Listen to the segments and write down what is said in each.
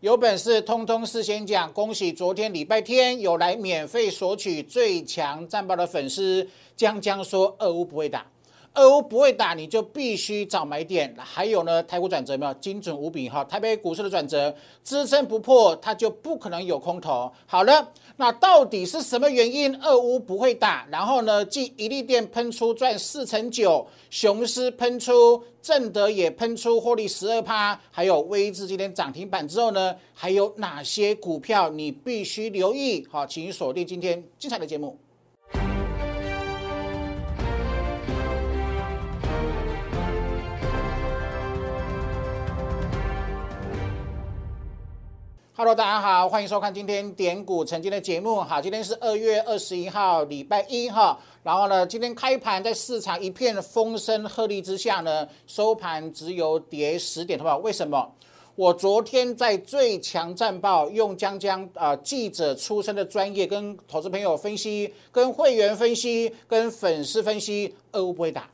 有本事通通事先讲。恭喜昨天礼拜天有来免费索取最强战报的粉丝，江江说二乌不会打。俄乌不会打，你就必须找买点。还有呢，台股转折没有精准无比哈？台北股市的转折支撑不破，它就不可能有空头。好了，那到底是什么原因俄乌不会打？然后呢，继一利店喷出赚四成九，雄狮喷出，正德也喷出获利十二趴，还有威智今天涨停板之后呢，还有哪些股票你必须留意？好，请锁定今天精彩的节目。Hello，大家好，欢迎收看今天点股曾经的节目。好，今天是二月二十一号，礼拜一哈。然后呢，今天开盘在市场一片风声鹤唳之下呢，收盘只有跌十点，好不好？为什么？我昨天在最强战报用江江啊记者出身的专业跟投资朋友分析，跟会员分析，跟粉丝分析，二五不会打。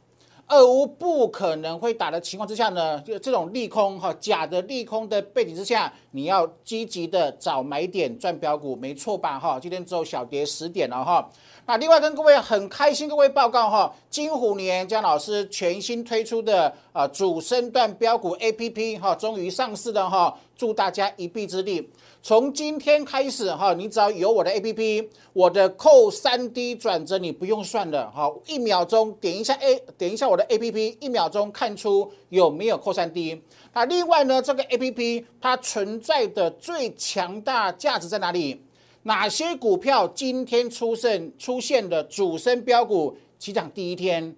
俄乌不可能会打的情况之下呢，就这种利空哈，假的利空的背景之下，你要积极的找买点赚标股，没错吧哈？今天只有小跌十点了哈。那另外跟各位很开心，各位报告哈，金虎年江老师全新推出的啊主升段标股 A P P 哈，终于上市了哈，祝大家一臂之力。从今天开始哈，你只要有我的 A P P，我的扣三 D 转折你不用算了哈，一秒钟点一下 A，点一下我的 A P P，一秒钟看出有没有扣三 D。那另外呢，这个 A P P 它存在的最强大价值在哪里？哪些股票今天出现出现的主升标股起涨第一天？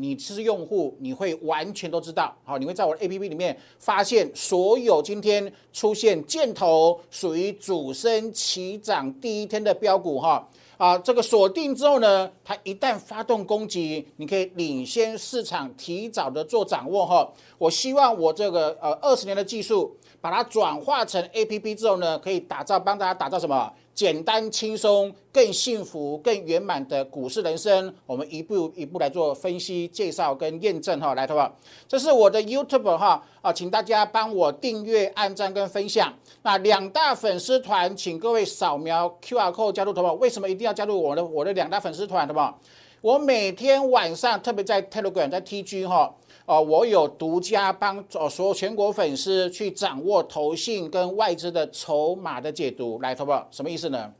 你是用户，你会完全都知道。好，你会在我的 A P P 里面发现所有今天出现箭头属于主升起涨第一天的标股哈啊，这个锁定之后呢，它一旦发动攻击，你可以领先市场，提早的做掌握哈。我希望我这个呃二十年的技术，把它转化成 A P P 之后呢，可以打造帮大家打造什么？简单轻松、更幸福、更圆满的股市人生，我们一步一步来做分析、介绍跟验证哈。来，好不好？这是我的 YouTube 哈啊，请大家帮我订阅、按赞跟分享。那两大粉丝团，请各位扫描 QR code 加入，好不好？为什么一定要加入我的我的两大粉丝团，好不好？我每天晚上，特别在 Telegram、在 TG 哈。哦，我有独家帮哦所有全国粉丝去掌握投信跟外资的筹码的解读，来，投保什么意思呢？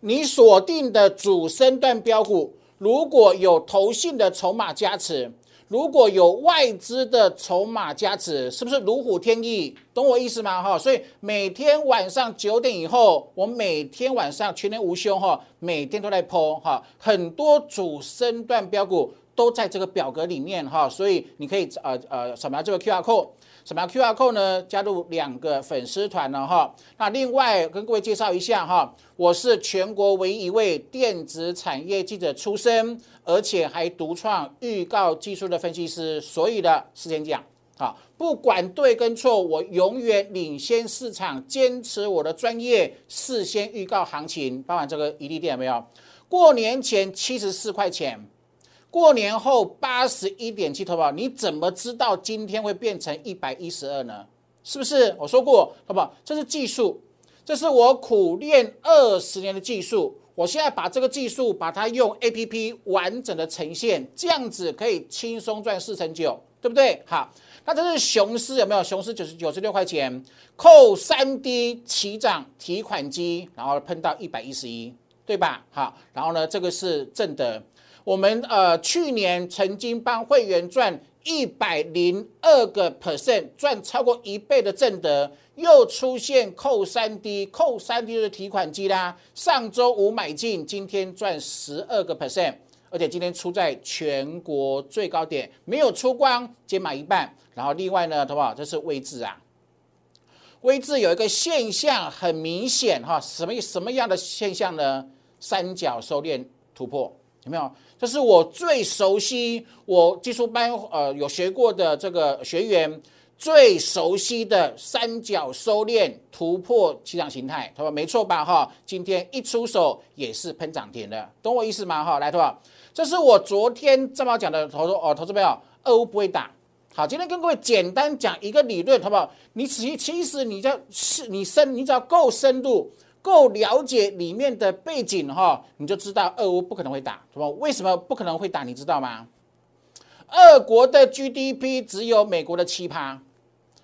你锁定的主升段标股，如果有投信的筹码加持，如果有外资的筹码加持，是不是如虎添翼？懂我意思吗？哈，所以每天晚上九点以后，我每天晚上全年无休哈，每天都在剖哈，很多主升段标股。都在这个表格里面哈，所以你可以呃呃扫描这个 Q R code，扫描 Q R code 呢，加入两个粉丝团了哈。那另外跟各位介绍一下哈，我是全国唯一一位电子产业记者出身，而且还独创预告技术的分析师，所以的事先讲啊，不管对跟错，我永远领先市场，坚持我的专业，事先预告行情。包含这个一利店有没有？过年前七十四块钱。过年后八十一点七，投保，你怎么知道今天会变成一百一十二呢？是不是？我说过，好不好？这是技术，这是我苦练二十年的技术。我现在把这个技术，把它用 A P P 完整的呈现，这样子可以轻松赚四成九，对不对？好，那这是雄狮有没有？雄狮九十九十六块钱，扣三 D 起涨提款机，然后喷到一百一十一，对吧？好，然后呢，这个是正的。我们呃去年曾经帮会员赚一百零二个 percent，赚超过一倍的正德，又出现扣三 D，扣三 D 的提款机啦。上周五买进，今天赚十二个 percent，而且今天出在全国最高点，没有出光，减买一半。然后另外呢，好不好？这是位置啊，位置有一个现象很明显哈，什么什么样的现象呢？三角收敛突破。有没有？这是我最熟悉，我技术班呃有学过的这个学员最熟悉的三角收敛突破起涨形态，他说没错吧？哈，今天一出手也是喷涨停的，懂我意思吗？哈，来，对吧？这是我昨天这么讲的投资哦，投资朋友，二五不会打，好，今天跟各位简单讲一个理论，好不好？你其其实你要是你深，你只要够深度、够了解里面的背景哈，你就知道俄乌不可能会打，是吧？为什么不可能会打？你知道吗？俄国的 GDP 只有美国的七趴，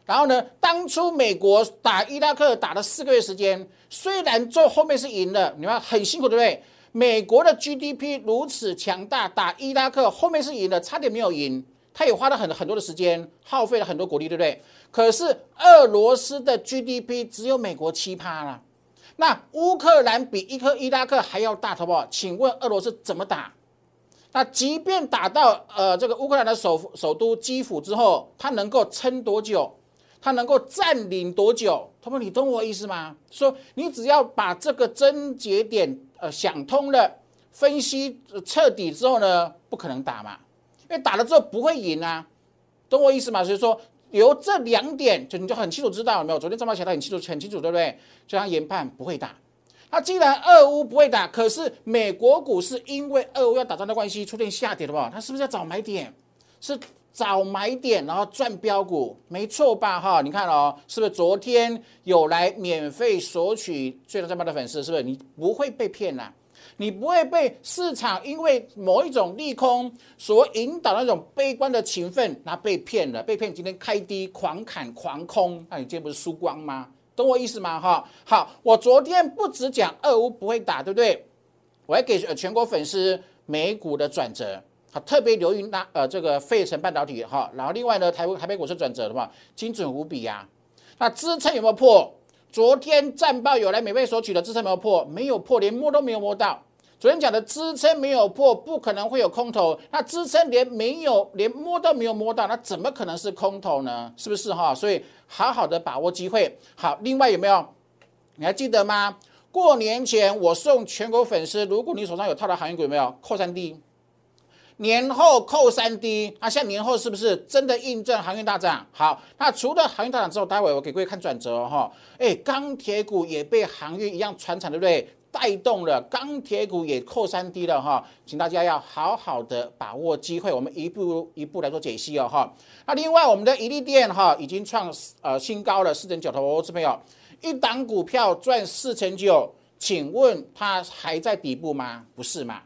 然后呢，当初美国打伊拉克打了四个月时间，虽然最后面是赢了，你看很辛苦，对不对？美国的 GDP 如此强大，打伊拉克后面是赢了，差点没有赢。他也花了很很多的时间，耗费了很多国力，对不对？可是俄罗斯的 GDP 只有美国七趴了，那乌克兰比伊克伊拉克还要大，好不好？请问俄罗斯怎么打？那即便打到呃这个乌克兰的首首都基辅之后，他能够撑多久？他能够占领多久？他说：“你懂我意思吗？说你只要把这个症结点呃想通了，分析彻底之后呢，不可能打嘛。”因为打了之后不会赢啊，懂我意思吗？所以说由这两点，就你就很清楚知道有没有？昨天张茂写的很清楚，很清楚，对不对？就他研判不会打。那既然俄乌不会打，可是美国股市因为俄乌要打仗的关系出现下跌的话，它是不是要找买点？是找买点，然后赚标股，没错吧？哈，你看哦，是不是昨天有来免费索取最大战报的粉丝？是不是你不会被骗呐？你不会被市场因为某一种利空所引导那种悲观的情分，那被骗了，被骗今天开低狂砍狂空，那你今天不是输光吗？懂我意思吗？哈，好，我昨天不只讲二五不会打，对不对？我还给全国粉丝美股的转折，好，特别留意那呃这个费城半导体哈，然后另外呢台台北股市转折的话，精准无比呀。那支撑有没有破？昨天战报有来美费索取的支撑没有破？没有破，连摸都没有摸到。昨天讲的支撑没有破，不可能会有空头。那支撑连没有，连摸都没有摸到，那怎么可能是空头呢？是不是哈？所以好好的把握机会。好，另外有没有？你还记得吗？过年前我送全国粉丝，如果你手上有套的航运股，有没有扣三 D？年后扣三 D，啊，像年后是不是真的印证航运大涨？好，那除了航运大涨之后，待会我给各位看转折哈。哎，钢铁股也被航运一样传产，对不对？带动了钢铁股也扣三低了哈，请大家要好好的把握机会，我们一步一步来做解析哦哈。那另外我们的一利电哈已经创呃新高了四成九投，资朋友一档股票赚四成九，请问它还在底部吗？不是嘛？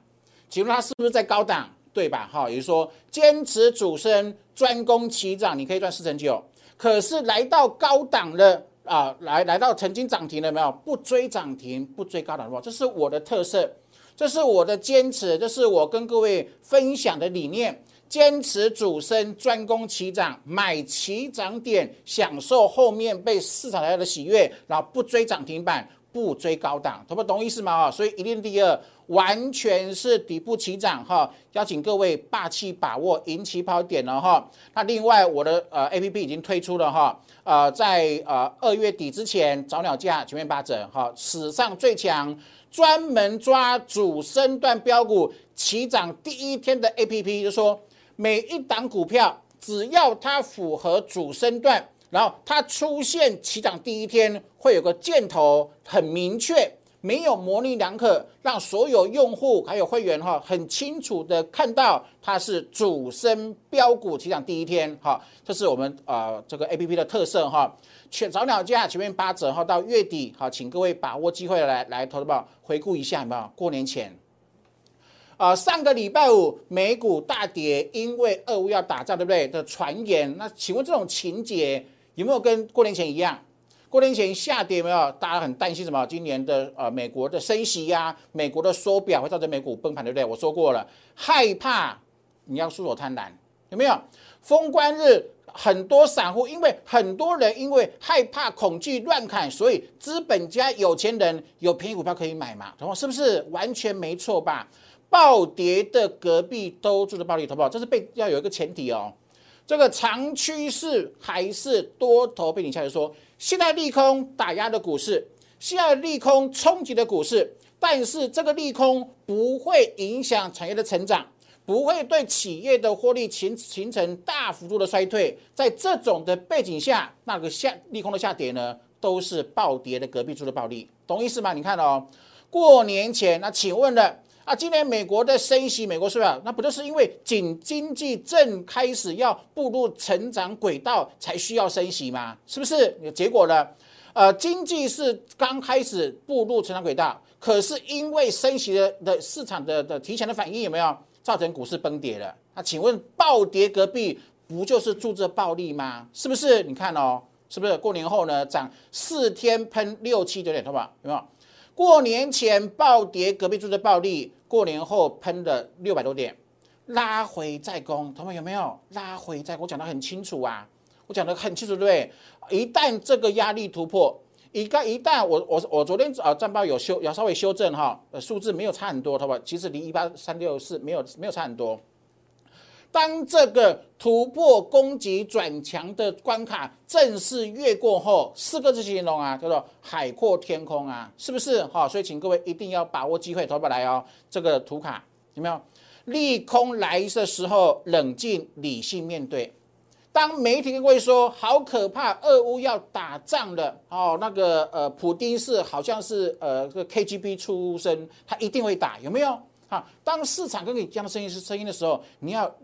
请问它是不是在高档？对吧？哈，也就是说坚持主升专攻起涨，你可以赚四成九，可是来到高档了。啊，来来到曾经涨停了没有？不追涨停，不追高的话，这是我的特色，这是我的坚持，这是我跟各位分享的理念。坚持主升，专攻起涨，买起涨点，享受后面被市场来的喜悦，然后不追涨停板，不追高档，懂不懂意思吗？哈，所以一定第二。完全是底部起涨哈，邀请各位霸气把握赢起跑点了哈。那另外我的呃 A P P 已经推出了哈，呃在呃二月底之前早鸟价全面八折哈，史上最强专门抓主升段标股起涨第一天的 A P P，就说每一档股票只要它符合主升段，然后它出现起涨第一天会有个箭头很明确。没有模棱两可，让所有用户还有会员哈很清楚的看到它是主升标股起涨第一天哈，这是我们呃这个 A P P 的特色哈。全早鸟价前面八折哈，到月底好，请各位把握机会来来投资宝回顾一下有没有？过年前啊，上个礼拜五美股大跌，因为俄乌要打仗对不对的传言？那请问这种情节有没有跟过年前一样？过年前下跌没有？大家很担心什么？今年的呃美国的升息呀，美国的缩表会造成美股崩盘，对不对？我说过了，害怕你要出手贪婪，有没有？封关日很多散户，因为很多人因为害怕恐惧乱砍，所以资本家有钱人有便宜股票可以买嘛？然后是不是完全没错吧？暴跌的隔壁都住着暴利，好不好？这是被要有一个前提哦，这个长趋势还是多头背景下来说。现在利空打压的股市，现在利空冲击的股市，但是这个利空不会影响产业的成长，不会对企业的获利形形成大幅度的衰退。在这种的背景下，那个下利空的下跌呢，都是暴跌的隔壁猪的暴利，懂意思吗？你看哦，过年前那请问了啊，今年美国的升息，美国是不是？那不就是因为经经济正开始要步入成长轨道，才需要升息吗？是不是？结果呢？呃，经济是刚开始步入成长轨道，可是因为升息的的市场的的提前的反应有没有造成股市崩跌了？那请问暴跌隔壁不就是助这暴利吗？是不是？你看哦，是不是过年后呢涨四天喷六七九点，好不好？有没有？过年前暴跌，隔壁住的暴利，过年后喷了六百多点，拉回再攻，同学有没有？拉回再攻，讲的很清楚啊，我讲的很清楚，对不对？一旦这个压力突破，一旦一旦我我我昨天啊战报有修，要稍微修正哈，呃数字没有差很多，好不好？其实离一八三六四没有没有差很多。当这个突破攻击转强的关卡正式越过后，四个字形容啊，叫做海阔天空啊，是不是？好，所以请各位一定要把握机会，投过来哦。这个图卡有没有？利空来的时候，冷静理性面对。当媒体跟各位说好可怕，俄乌要打仗了哦，那个呃，普丁是好像是呃个 KGB 出身，他一定会打，有没有？好，当市场跟你这样的声音是声音的时候，你要。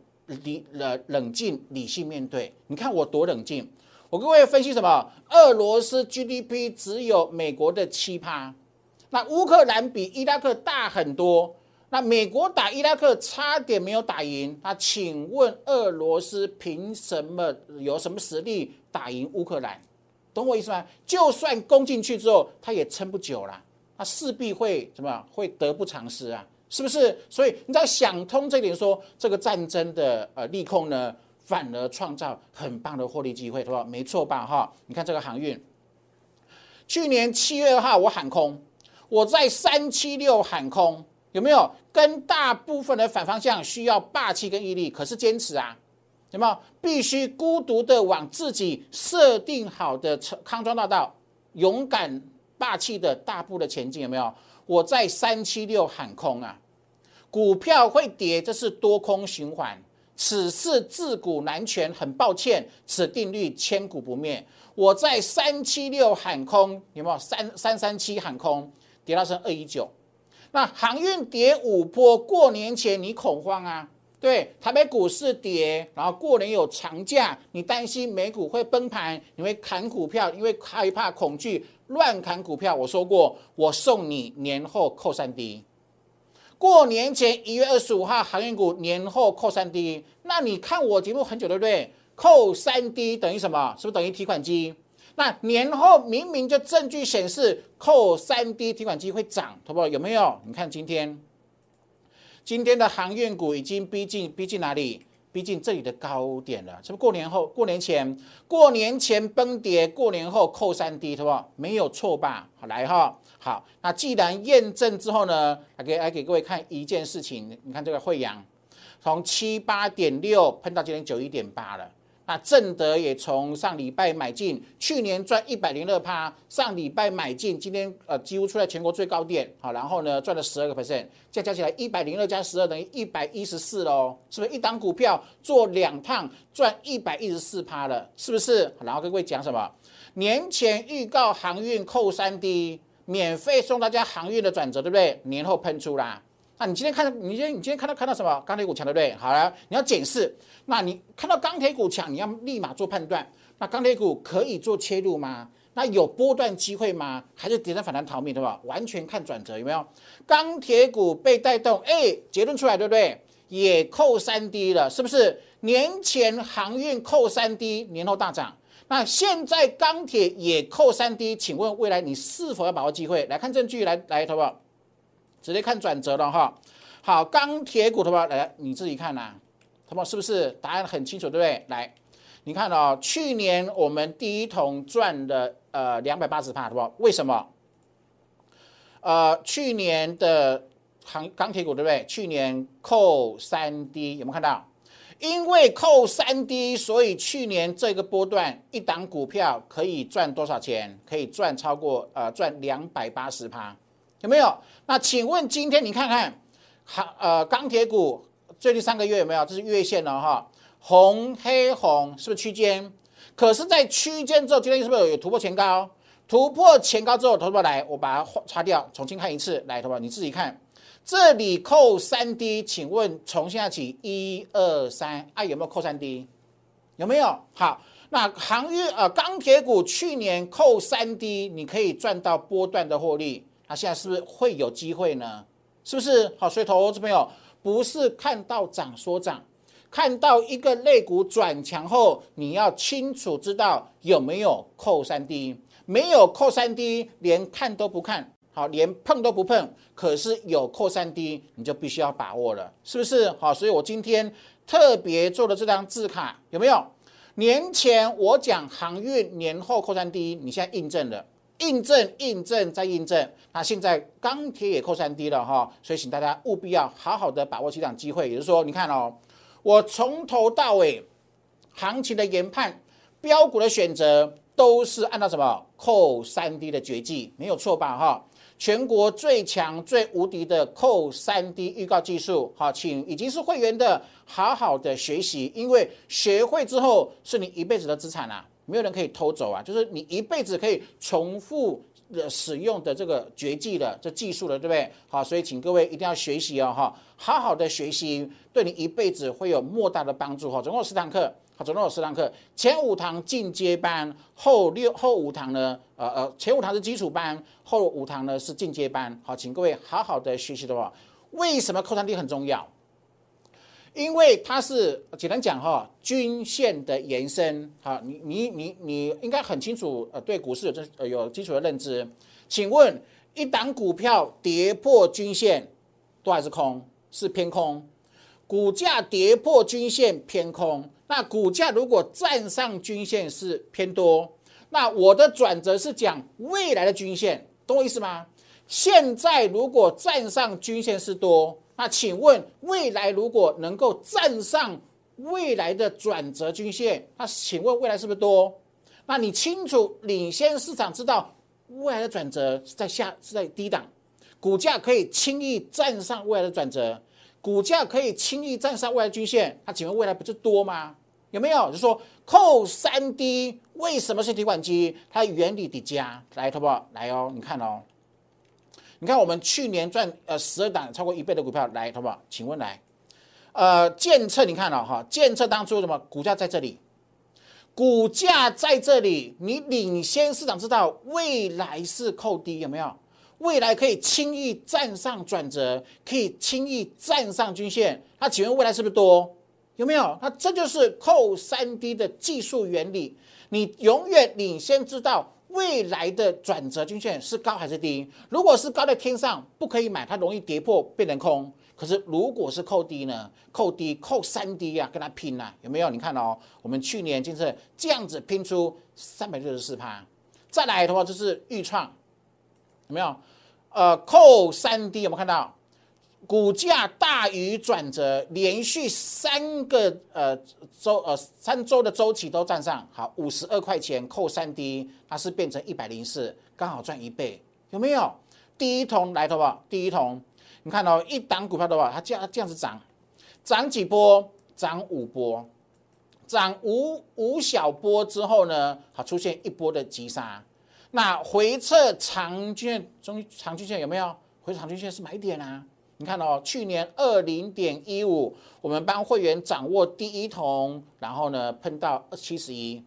理冷冷静理性面对，你看我多冷静。我跟各位分析什么？俄罗斯 GDP 只有美国的七趴，那乌克兰比伊拉克大很多。那美国打伊拉克差点没有打赢，那请问俄罗斯凭什么有什么实力打赢乌克兰？懂我意思吗？就算攻进去之后，他也撑不久了，他势必会怎么会得不偿失啊？是不是？所以你只要想通这点，说这个战争的呃利空呢，反而创造很棒的获利机会，对吧？没错吧？哈，你看这个航运，去年七月二号我喊空，我在三七六喊空，有没有？跟大部分的反方向需要霸气跟毅力，可是坚持啊，有没有？必须孤独的往自己设定好的康庄大道，勇敢霸气的大步的前进，有没有？我在三七六喊空啊，股票会跌，这是多空循环，此事自古难全。很抱歉，此定律千古不灭。我在三七六喊空，有没有？三三三七喊空，跌到成二一九。那航运跌五波，过年前你恐慌啊？对，台北股市跌，然后过年有长假，你担心美股会崩盘，你会砍股票，因为害怕恐惧。乱砍股票，我说过，我送你年后扣三 D。过年前一月二十五号，航运股年后扣三 D。那你看我节目很久对不对？扣三 D 等于什么？是不是等于提款机？那年后明明就证据显示扣三 D 提款机会涨，好不好？有没有？你看今天，今天的航运股已经逼近逼近哪里？逼近这里的高点了，是不是过年后、过年前、过年前崩跌，过年后扣三低，是吧？没有错吧？好来哈，好，那既然验证之后呢，还给还给各位看一件事情，你看这个惠阳，从七八点六喷到今天九一点八了。那正德也从上礼拜买进，去年赚一百零二趴，上礼拜买进，今天呃几乎出在全国最高点，好，然后呢赚了十二个 percent，再加起来一百零二加十二等于一百一十四喽，是不是一档股票做两趟赚一百一十四趴了？是不是？然后跟各位讲什么？年前预告航运扣三 D，免费送大家航运的转折，对不对？年后喷出啦。那你今天看到，你今天你今天看到看到什么？钢铁股强，对不对？好了，你要检视。那你看到钢铁股强，你要立马做判断。那钢铁股可以做切入吗？那有波段机会吗？还是跌升反弹逃命，对吧？完全看转折，有没有？钢铁股被带动，哎，结论出来，对不对？也扣三 D 了，是不是？年前航运扣三 D，年后大涨。那现在钢铁也扣三 D，请问未来你是否要把握机会？来看证据，来来，好不好？直接看转折了哈，好，钢铁股的话，来你自己看呐，他们是不是答案很清楚，对不对？来，你看哦，去年我们第一桶赚了呃两百八十帕，对不？为什么？呃，去年的行钢铁股对不对？去年扣三 D 有没有看到？因为扣三 D，所以去年这个波段一档股票可以赚多少钱？可以赚超过呃赚两百八十帕。有没有？那请问今天你看看，行呃钢铁股最近三个月有没有？这是月线了哈，红黑红是不是区间？可是，在区间之后，今天是不是有突破前高？突破前高之后，投资来，我把它划擦掉，重新看一次。来，投资你自己看，这里扣三 D，请问从现在起一二三啊有没有扣三 D？有没有？好，那航运呃钢铁股去年扣三 D，你可以赚到波段的获利，那现在是不是会有机会呢？是不是？好，所以投资朋友不是看到涨说涨，看到一个类股转强后，你要清楚知道有没有扣三 D，没有扣三 D，连看都不看。好，连碰都不碰，可是有扣三 D，你就必须要把握了，是不是？好，所以我今天特别做的这张字卡有没有？年前我讲航运，年后扣三 D，你现在印证了，印证、印证再印证。那现在钢铁也扣三 D 了哈，所以请大家务必要好好的把握这场机会。也就是说，你看哦，我从头到尾行情的研判、标股的选择，都是按照什么扣三 D 的绝技，没有错吧？哈。全国最强最无敌的扣三 D 预告技术，好，请已经是会员的好好的学习，因为学会之后是你一辈子的资产啊，没有人可以偷走啊，就是你一辈子可以重复的使用的这个绝技的这技术了，对不对？好，所以请各位一定要学习哦，哈，好好的学习，对你一辈子会有莫大的帮助哈。总共有十堂课。好，总共有十堂课，前五堂进阶班，后六后五堂呢，呃呃，前五堂是基础班，后五堂呢是进阶班。好，请各位好好的学习的话，为什么扣三 D 很重要？因为它是简单讲哈，均线的延伸。好，你你你你应该很清楚，呃，对股市有这有基础的认知。请问，一档股票跌破均线，多还是空？是偏空。股价跌破均线偏空，那股价如果站上均线是偏多，那我的转折是讲未来的均线，懂我意思吗？现在如果站上均线是多，那请问未来如果能够站上未来的转折均线，那请问未来是不是多？那你清楚领先市场知道未来的转折是在下是在低档，股价可以轻易站上未来的转折。股价可以轻易站上未来均线，那请问未来不是多吗？有没有？就说扣三 D 为什么是提款机？它原理叠加来，好不好？来哦，你看哦，你看我们去年赚呃十二档超过一倍的股票，来，好不好？请问来，呃，建测你看了哈？建测当初什么？股价在这里，股价在这里，你领先市场知道未来是扣低，有没有？未来可以轻易站上转折，可以轻易站上均线。那请问未来是不是多？有没有？那这就是扣三 D 的技术原理。你永远领先知道未来的转折均线是高还是低。如果是高在天上，不可以买，它容易跌破变成空。可是如果是扣低呢？扣低扣三低呀，跟它拼呐，有没有？你看哦，我们去年就是这样子拼出三百六十四趴。再来的话就是预创，有没有？呃，扣三低有没有看到？股价大于转折，连续三个呃周呃三周的周期都站上，好，五十二块钱扣三 D，它是变成一百零四，刚好赚一倍，有没有？第一桶来头吧，第一桶，你看到一档股票的话，它这样这样子涨，涨几波？涨五波，涨五五小波之后呢，好出现一波的急杀。那回撤长均线中长均线有没有？回撤长均线是买点啊！你看哦，去年二零点一五，我们帮会员掌握第一桶，然后呢碰到七十一，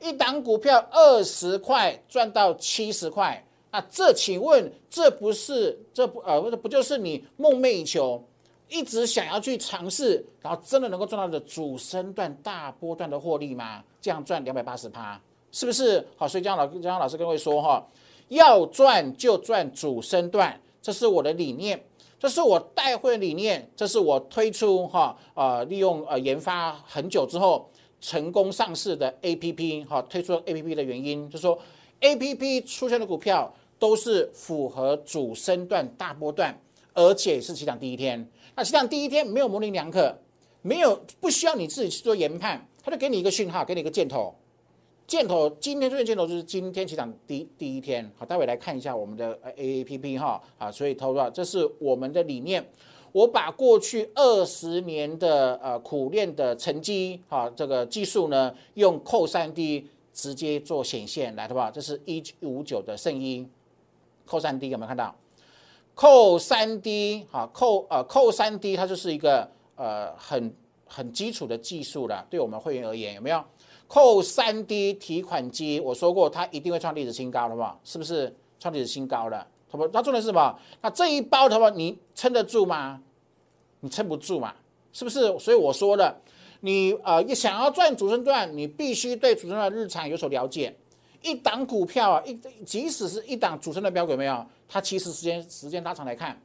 一档股票二十块赚到七十块，那这请问这不是这不呃不就是你梦寐以求，一直想要去尝试，然后真的能够赚到的主升段大波段的获利吗？这样赚两百八十趴。是不是好？所以江老江老师跟各位说哈，要赚就赚主升段，这是我的理念，这是我带会理念，这是我推出哈呃利用呃研发很久之后成功上市的 A P P 哈推出 A P P 的原因，就是说 A P P 出现的股票都是符合主升段大波段，而且是起涨第一天。那起涨第一天没有模棱两可，没有不需要你自己去做研判，他就给你一个讯号，给你一个箭头。箭头今天出现箭头就是今天起涨第第一天，好，待会来看一下我们的 A A P P 哈，啊，所以投入这是我们的理念，我把过去二十年的呃苦练的成绩，哈，这个技术呢，用扣三 D 直接做显现来，好不好？这是一五九的圣衣，扣三 D 有没有看到？扣三 D 哈，扣呃扣三 D 它就是一个呃很很基础的技术了，对我们会员而言有没有？扣三 D 提款机，我说过它一定会创历史新高，好不好？是不是创历史新高了？好不？它重点是什么？那这一包的话，你撑得住吗？你撑不住嘛？是不是？所以我说了，你呃想要赚主升段，你必须对主升段日常有所了解。一档股票啊，一即使是一档主升的标股，没有？它其实时间时间拉长来看，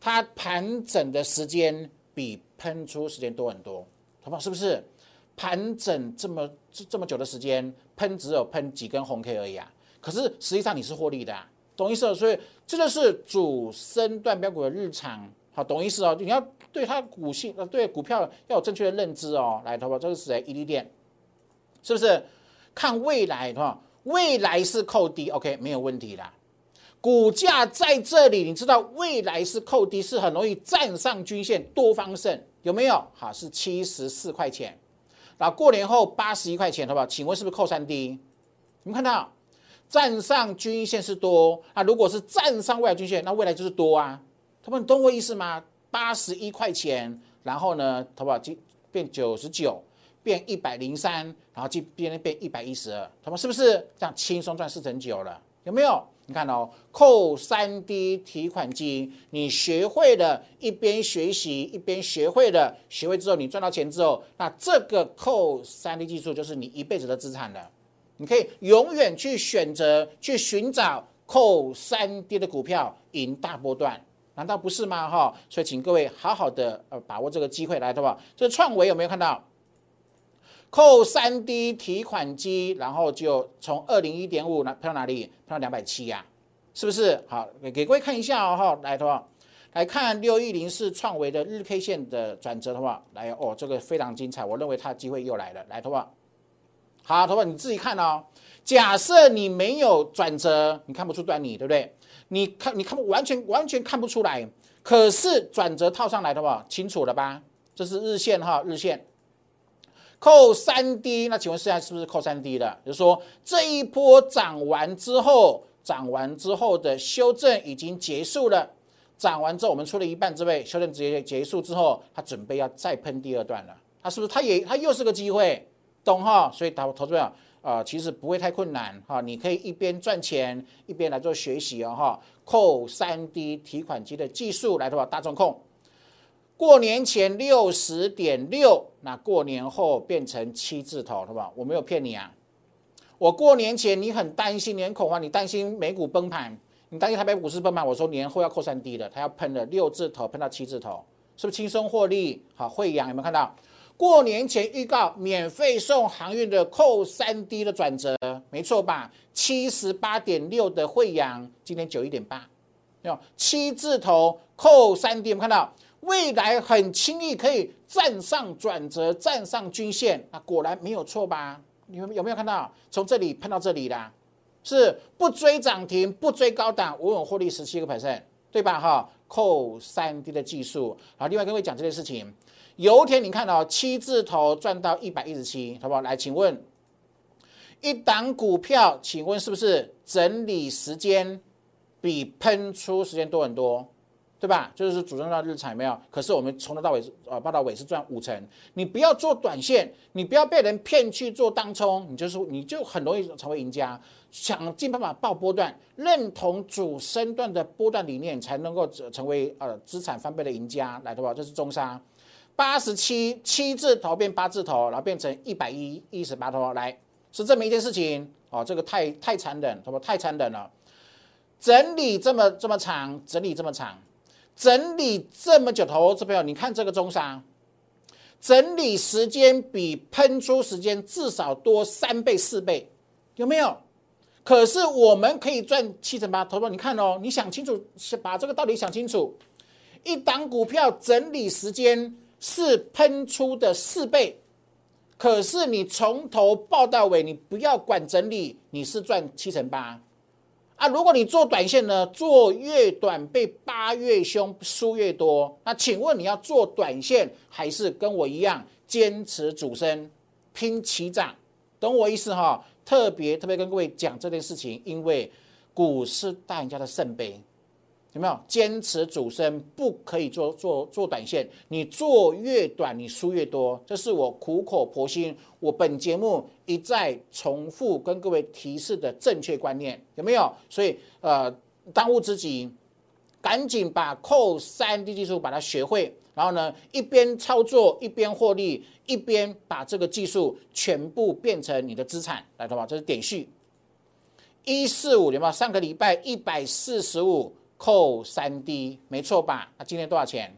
它盘整的时间比喷出时间多很多，好不好？是不是？盘整这么这这么久的时间，喷只有喷几根红 K 而已啊。可是实际上你是获利的，懂意思？所以这就是主升段标股的日常，好，懂意思哦？你要对它股性呃，对股票要有正确的认知哦。来，投保这个是谁？伊利店，是不是？看未来哈，未来是扣低，OK，没有问题啦。股价在这里，你知道未来是扣低，是很容易站上均线多方胜，有没有？好，是七十四块钱。然后过年后八十一块钱，好不好？请问是不是扣三 D？你们看到站上均线是多啊？如果是站上未来均线，那未来就是多啊。他们懂我意思吗？八十一块钱，然后呢，好不好？就变九十九，变一百零三，然后就变变一百一十二，他们是不是这样轻松赚四成九了？有没有？你看哦，扣三 D 提款机，你学会了，一边学习一边学会了，学会之后你赚到钱之后，那这个扣三 D 技术就是你一辈子的资产了。你可以永远去选择去寻找扣三 D 的股票，赢大波段，难道不是吗？哈，所以请各位好好的呃把握这个机会来，对吧？这创维有没有看到？扣三 D 提款机，然后就从二零一点五拿到哪里？飘到两百七呀，是不是？好，给各位看一下哦，哈，来的话，来看六一零四创维的日 K 线的转折的话，来哦，这个非常精彩，我认为它机会又来了，来的话，好，的话你自己看哦。假设你没有转折，你看不出端倪，对不对？你看，你看不完全完全看不出来，可是转折套上来的话，清楚了吧？这是日线哈，日线。扣三 D，那请问现在是不是扣三 D 的？就是说这一波涨完之后，涨完之后的修正已经结束了。涨完之后，我们出了一半之位，修正直接结束之后，它准备要再喷第二段了。它是不是？它也它又是个机会，懂哈？所以投投资者啊，其实不会太困难哈。你可以一边赚钱，一边来做学习哦哈。扣三 D 提款机的技术来的话，大众控。过年前六十点六，那过年后变成七字头，好不好？我没有骗你啊！我过年前你很担心，你很恐慌，你担心美股崩盘，你担心台北股市崩盘。我说年后要扣三 D 的，它要喷了六字头，喷到七字头，是不是轻松获利？好，惠阳有没有看到？过年前预告免费送航运的扣三 D 的转折，没错吧？七十八点六的惠阳，今天九一点八，有七字头扣三 D，有没有看到？未来很轻易可以站上转折，站上均线，那果然没有错吧？你们有没有看到从这里喷到这里啦？是不追涨停，不追高档，稳稳获利十七个 percent，对吧？哈，扣三 D 的技术。好，另外各位讲这件事情，油田你看到七字头赚到一百一十七，好不好？来，请问一档股票，请问是不是整理时间比喷出时间多很多？对吧？就是主升段日产没有，可是我们从头到尾呃报到尾是赚五成。你不要做短线，你不要被人骗去做当冲，你就是你就很容易成为赢家。想尽办法报波段，认同主升段的波段理念，才能够成为呃资产翻倍的赢家。来的吧，这是中沙八十七七字头变八字头，然后变成一百一一十八头，来是这么一件事情哦。这个太太残忍，什么太残忍了？整理这么这么长，整理这么长。整理这么久，投资朋友，你看这个中沙，整理时间比喷出时间至少多三倍四倍，有没有？可是我们可以赚七成八，投资你看哦，你想清楚，把这个道理想清楚。一档股票整理时间是喷出的四倍，可是你从头报到尾，你不要管整理，你是赚七成八。啊，如果你做短线呢，做越短被扒越凶，输越多。那请问你要做短线，还是跟我一样坚持主升，拼起涨？懂我意思哈？特别特别跟各位讲这件事情，因为股市大赢家的圣杯，有没有坚持主升，不可以做做做短线，你做越短，你输越多。这是我苦口婆心，我本节目一再重复跟各位提示的正确观念，有没有？所以呃，当务之急，赶紧把扣三 D 技术把它学会，然后呢，一边操作一边获利，一边把这个技术全部变成你的资产，来，懂吗？这是点序一四五，有没有？上个礼拜一百四十五。扣三 D 没错吧？那今天多少钱？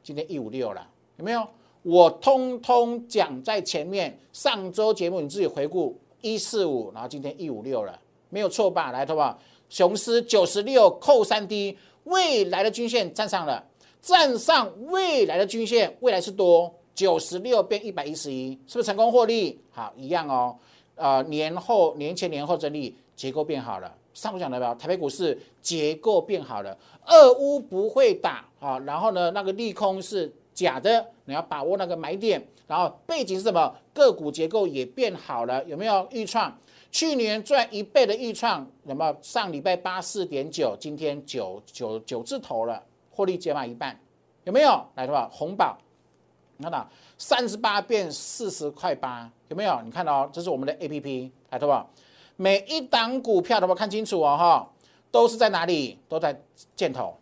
今天一五六了，有没有？我通通讲在前面。上周节目你自己回顾一四五，然后今天一五六了，没有错吧？来，好不好？雄狮九十六扣三 D，未来的均线站上了，站上未来的均线，未来是多九十六变一百一十一，是不是成功获利？好，一样哦。呃，年后年前年后整理结构变好了。上午讲的吧？台北股市结构变好了，二乌不会打啊，然后呢，那个利空是假的，你要把握那个买点，然后背景是什么？个股结构也变好了，有没有预创？去年赚一倍的预创，有没有？上礼拜八四点九，今天九九九字头了，获利减码一半，有没有？来的话，红宝，你看到三十八变四十块八，有没有？你看到这是我们的 A P P，来的话。每一档股票的话，看清楚哦，哈，都是在哪里？都在箭头。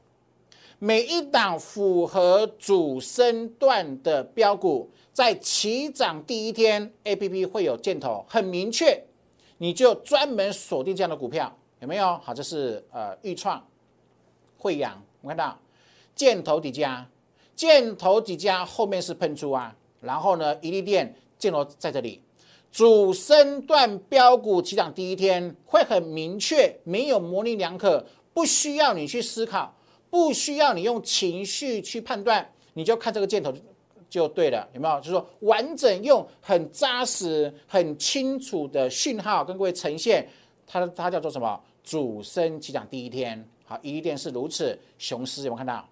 每一档符合主升段的标股，在起涨第一天，A P P 会有箭头，很明确，你就专门锁定这样的股票，有没有？好，这是呃豫创、惠阳，我看到箭头底加，箭头底加后面是喷出啊，然后呢，一利电箭头在这里。主升段标股起涨第一天会很明确，没有模棱两可，不需要你去思考，不需要你用情绪去判断，你就看这个箭头就对了，有没有？就是说完整用很扎实、很清楚的讯号跟各位呈现，它它叫做什么？主升起涨第一天，好，一定是如此。雄狮有没有看到？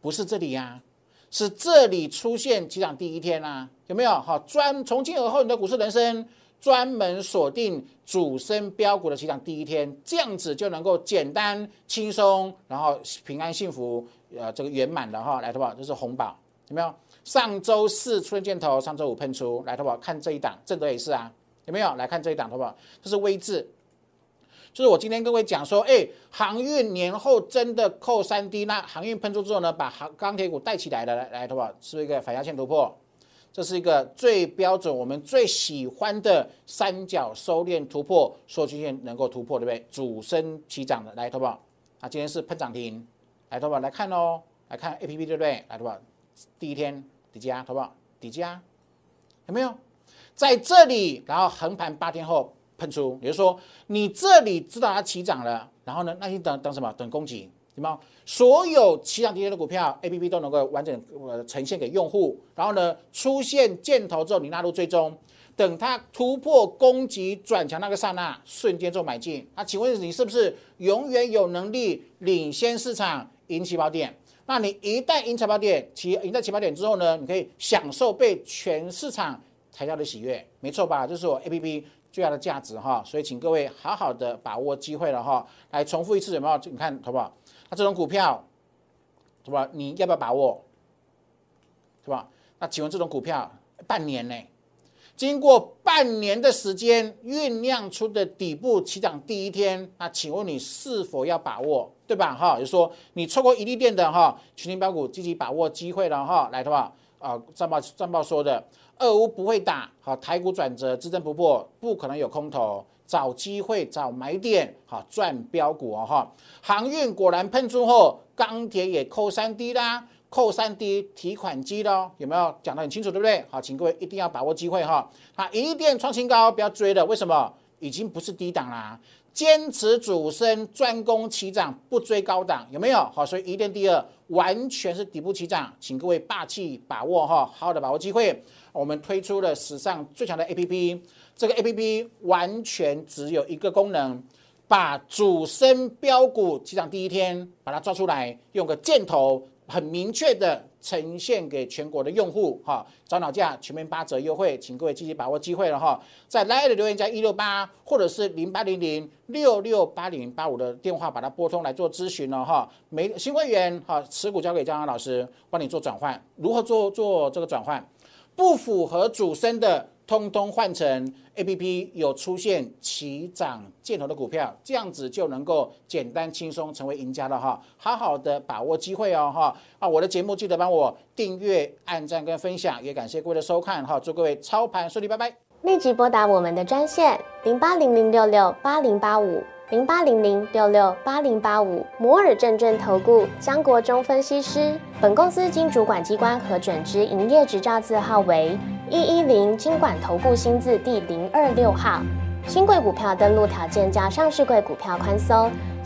不是这里呀。是这里出现起涨第一天啊，有没有？好，专从今而后你的股市人生专门锁定主升标股的起涨第一天，这样子就能够简单轻松，然后平安幸福，呃，这个圆满的哈，来，好不好？这是红宝，有没有？上周四出现箭头，上周五喷出来，好不好？看这一档，正德也是啊，有没有？来看这一档，好不好？这是微智。就是我今天跟各位讲说，哎，航运年后真的扣三 D，那航运喷出之后呢，把航钢铁股带起来了，来来，好不？是一个反压线突破，这是一个最标准，我们最喜欢的三角收敛突破，说均线能够突破，对不对？主升起涨的，来，好不好？啊，今天是喷涨停，来，好不好？来看哦，来看 A P P，对不对？来，好不好？第一天底价，好不好？底价有没有在这里？然后横盘八天后。喷出，也就是说，你这里知道它起涨了，然后呢，那你等等什么？等供给，对吗？所有起涨跌跌的股票，A P P 都能够完整呃呈现给用户，然后呢，出现箭头之后，你纳入追踪，等它突破攻击转强那个刹那，瞬间做买进。那请问你是不是永远有能力领先市场，赢起跑点？那你一旦赢起跑点，起赢在起跑点之后呢，你可以享受被全市场抬价的喜悦，没错吧？这是我 A P P。最大的价值哈，所以请各位好好的把握机会了哈。来重复一次有没有？你看好不好？那这种股票，是吧？你要不要把握？是吧？那请问这种股票半年呢？经过半年的时间酝酿出的底部起涨第一天，那请问你是否要把握？对吧？哈，就说你错过一粒电的哈，群星标股积极把握机会了哈。来的话啊，战报战报说的。二五不会打好，台股转折，支撑不破，不可能有空头，找机会，找买点，好赚标股哦哈。航运果然喷出后，钢铁也扣三 D 啦，扣三 D 提款机喽，有没有讲得很清楚，对不对？好，请各位一定要把握机会哈。啊，一定创新高，不要追了，为什么？已经不是低档啦，坚持主升，专攻起涨，不追高档，有没有？好，所以一定第二完全是底部起涨，请各位霸气把握哈，好好的把握机会。我们推出了史上最强的 A P P，这个 A P P 完全只有一个功能，把主升标股起涨第一天把它抓出来，用个箭头很明确的呈现给全国的用户哈，早鸟价全面八折优惠，请各位积极把握机会了哈。在 l i e 的留言加一六八，或者是零八零零六六八零八五的电话把它拨通来做咨询了哈。每新会员哈持股交给江阳老师帮你做转换，如何做做这个转换？不符合主升的。通通换成 A P P 有出现起涨箭头的股票，这样子就能够简单轻松成为赢家了哈！好好的把握机会哦哈！啊，我的节目记得帮我订阅、按赞跟分享，也感谢各位的收看哈！祝各位操盘顺利，拜拜！立即拨打我们的专线零八零零六六八零八五零八零零六六八零八五摩尔证券投顾江国忠分析师。本公司经主管机关核准之营业执照字号为。一一零金管投顾新字第零二六号，新贵股票登录条件较上市贵股票宽松，